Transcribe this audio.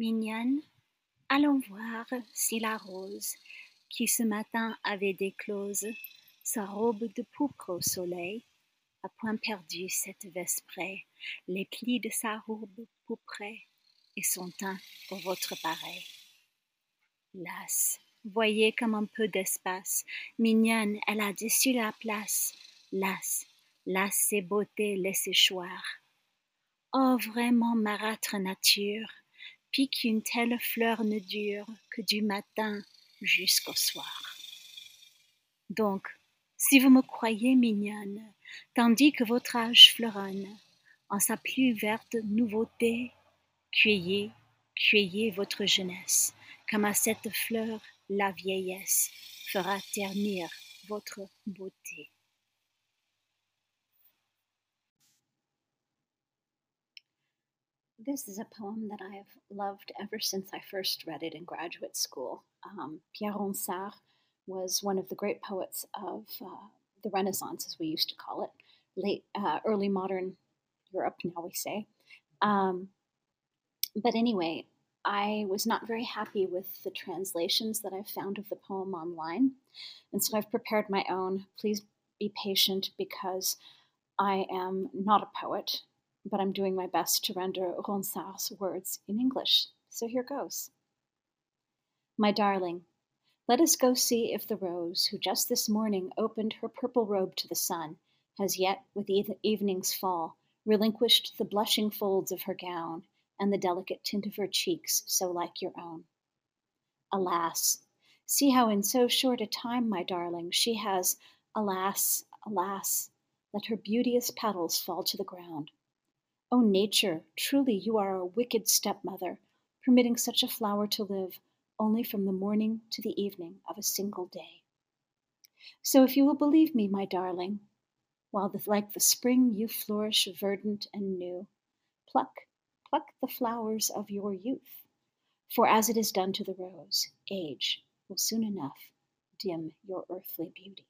Mignonne, allons voir si la rose, qui ce matin avait déclose sa robe de pourpre au soleil, a point perdu cette vesprée les plis de sa robe pourprée et son teint au vôtre pareil. Las, voyez comme un peu d'espace, mignonne, elle a dessus la place. Las, las ses beautés laissez choir. Oh, vraiment marâtre nature, pique une telle fleur ne dure que du matin jusqu'au soir. Donc, si vous me croyez mignonne, tandis que votre âge fleuronne, en sa plus verte nouveauté, cueillez, cueillez votre jeunesse, comme à cette fleur la vieillesse fera ternir votre beauté. This is a poem that I've loved ever since I first read it in graduate school. Um, Pierre Ronsard was one of the great poets of uh, the Renaissance, as we used to call it, late uh, early modern Europe, now we say. Um, but anyway, I was not very happy with the translations that I've found of the poem online, and so I've prepared my own. Please be patient because I am not a poet but I'm doing my best to render Ronsard's words in English. So here goes. My darling, let us go see if the rose, who just this morning opened her purple robe to the sun, has yet, with the evening's fall, relinquished the blushing folds of her gown and the delicate tint of her cheeks, so like your own. Alas, see how in so short a time, my darling, she has, alas, alas, let her beauteous petals fall to the ground O Nature, truly you are a wicked stepmother, permitting such a flower to live only from the morning to the evening of a single day. So if you will believe me, my darling, while the, like the spring you flourish verdant and new, pluck, pluck the flowers of your youth, for as it is done to the rose, age will soon enough dim your earthly beauty.